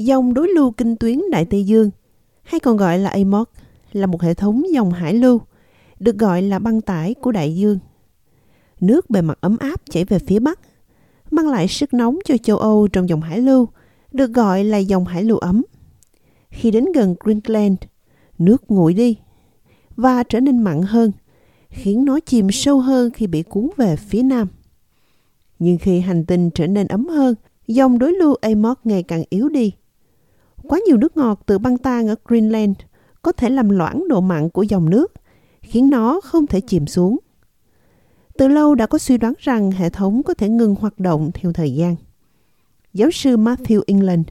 Dòng đối lưu kinh tuyến Đại Tây Dương, hay còn gọi là AMOC, là một hệ thống dòng hải lưu, được gọi là băng tải của đại dương. Nước bề mặt ấm áp chảy về phía Bắc, mang lại sức nóng cho châu Âu trong dòng hải lưu, được gọi là dòng hải lưu ấm. Khi đến gần Greenland, nước nguội đi và trở nên mặn hơn, khiến nó chìm sâu hơn khi bị cuốn về phía nam. Nhưng khi hành tinh trở nên ấm hơn, dòng đối lưu Amok ngày càng yếu đi. Quá nhiều nước ngọt từ băng tan ở Greenland có thể làm loãng độ mặn của dòng nước, khiến nó không thể chìm xuống. Từ lâu đã có suy đoán rằng hệ thống có thể ngừng hoạt động theo thời gian. Giáo sư Matthew England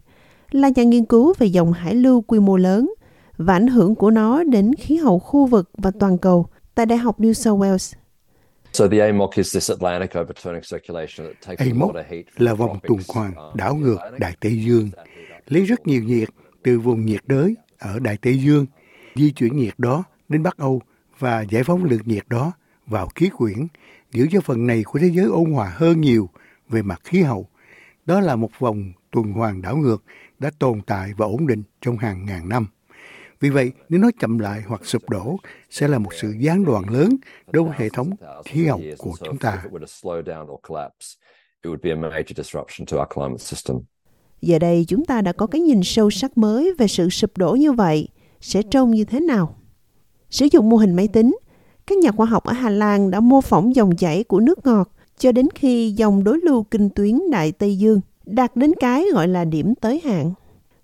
là nhà nghiên cứu về dòng hải lưu quy mô lớn và ảnh hưởng của nó đến khí hậu khu vực và toàn cầu tại Đại học New South Wales. AMOC là vòng tuần hoàn đảo ngược Đại Tây Dương, lấy rất nhiều nhiệt từ vùng nhiệt đới ở Đại Tây Dương, di chuyển nhiệt đó đến Bắc Âu và giải phóng lượng nhiệt đó vào khí quyển, giữ cho phần này của thế giới ôn hòa hơn nhiều về mặt khí hậu. Đó là một vòng tuần hoàn đảo ngược đã tồn tại và ổn định trong hàng ngàn năm. Vì vậy, nếu nó chậm lại hoặc sụp đổ, sẽ là một sự gián đoạn lớn đối với hệ thống khí hậu của chúng ta. Giờ đây chúng ta đã có cái nhìn sâu sắc mới về sự sụp đổ như vậy sẽ trông như thế nào. Sử dụng mô hình máy tính, các nhà khoa học ở Hà Lan đã mô phỏng dòng chảy của nước ngọt cho đến khi dòng đối lưu kinh tuyến Đại Tây Dương đạt đến cái gọi là điểm tới hạn.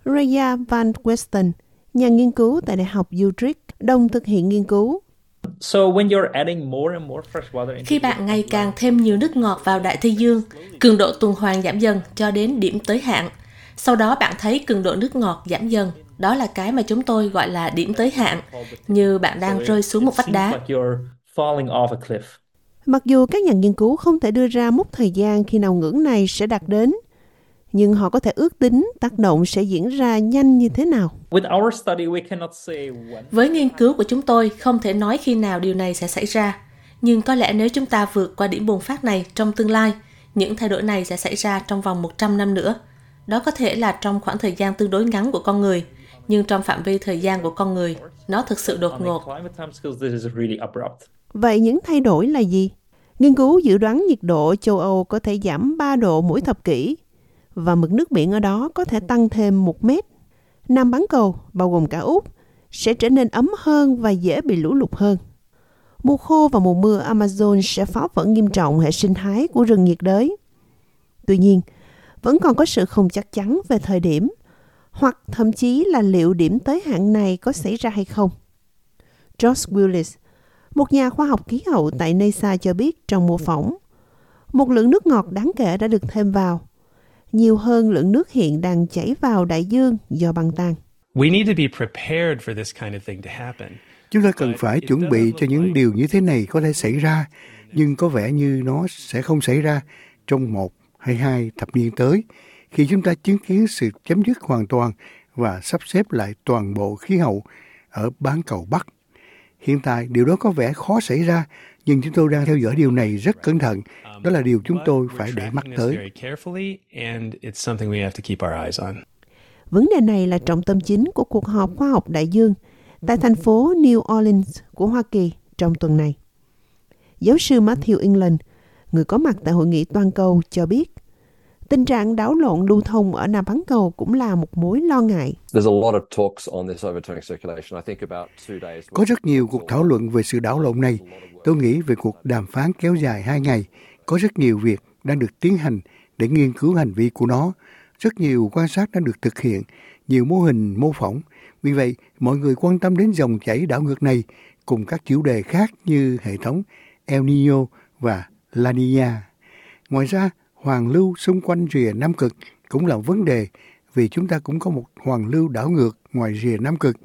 Raya van Westen, nhà nghiên cứu tại Đại học Utrecht, đồng thực hiện nghiên cứu. Khi bạn ngày càng thêm nhiều nước ngọt vào Đại Tây Dương, cường độ tuần hoàn giảm dần cho đến điểm tới hạn. Sau đó bạn thấy cường độ nước ngọt giảm dần. Đó là cái mà chúng tôi gọi là điểm tới hạn, như bạn đang rơi xuống một vách đá. Mặc dù các nhà nghiên cứu không thể đưa ra mốc thời gian khi nào ngưỡng này sẽ đạt đến, nhưng họ có thể ước tính tác động sẽ diễn ra nhanh như thế nào. Với nghiên cứu của chúng tôi, không thể nói khi nào điều này sẽ xảy ra. Nhưng có lẽ nếu chúng ta vượt qua điểm bùng phát này trong tương lai, những thay đổi này sẽ xảy ra trong vòng 100 năm nữa. Đó có thể là trong khoảng thời gian tương đối ngắn của con người, nhưng trong phạm vi thời gian của con người, nó thực sự đột ngột. Vậy những thay đổi là gì? Nghiên cứu dự đoán nhiệt độ châu Âu có thể giảm 3 độ mỗi thập kỷ và mực nước biển ở đó có thể tăng thêm một mét. Nam bán cầu, bao gồm cả Úc, sẽ trở nên ấm hơn và dễ bị lũ lụt hơn. Mùa khô và mùa mưa Amazon sẽ phá vỡ nghiêm trọng hệ sinh thái của rừng nhiệt đới. Tuy nhiên, vẫn còn có sự không chắc chắn về thời điểm, hoặc thậm chí là liệu điểm tới hạn này có xảy ra hay không. Josh Willis, một nhà khoa học khí hậu tại NASA cho biết trong mô phỏng, một lượng nước ngọt đáng kể đã được thêm vào – nhiều hơn lượng nước hiện đang chảy vào đại dương do băng tan. Chúng ta cần phải chuẩn bị cho những điều như thế này có thể xảy ra, nhưng có vẻ như nó sẽ không xảy ra trong một hay hai thập niên tới, khi chúng ta chứng kiến sự chấm dứt hoàn toàn và sắp xếp lại toàn bộ khí hậu ở bán cầu Bắc. Hiện tại, điều đó có vẻ khó xảy ra, nhưng chúng tôi đang theo dõi điều này rất cẩn thận đó là điều chúng tôi phải để mắt tới. Vấn đề này là trọng tâm chính của cuộc họp khoa học đại dương tại thành phố New Orleans của Hoa Kỳ trong tuần này. Giáo sư Matthew England, người có mặt tại hội nghị toàn cầu, cho biết tình trạng đảo lộn lưu thông ở Nam bán cầu cũng là một mối lo ngại. Có rất nhiều cuộc thảo luận về sự đảo lộn này. Tôi nghĩ về cuộc đàm phán kéo dài hai ngày có rất nhiều việc đang được tiến hành để nghiên cứu hành vi của nó. Rất nhiều quan sát đang được thực hiện, nhiều mô hình mô phỏng. Vì vậy, mọi người quan tâm đến dòng chảy đảo ngược này cùng các chủ đề khác như hệ thống El Nino và La Nina. Ngoài ra, hoàng lưu xung quanh rìa Nam Cực cũng là vấn đề vì chúng ta cũng có một hoàng lưu đảo ngược ngoài rìa Nam Cực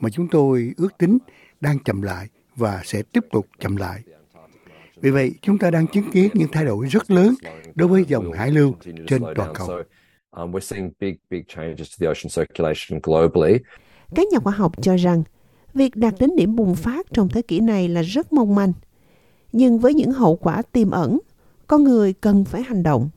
mà chúng tôi ước tính đang chậm lại và sẽ tiếp tục chậm lại. Vì vậy, chúng ta đang chứng kiến những thay đổi rất lớn đối với dòng hải lưu trên toàn cầu. Các nhà khoa học cho rằng việc đạt đến điểm bùng phát trong thế kỷ này là rất mong manh. Nhưng với những hậu quả tiềm ẩn, con người cần phải hành động.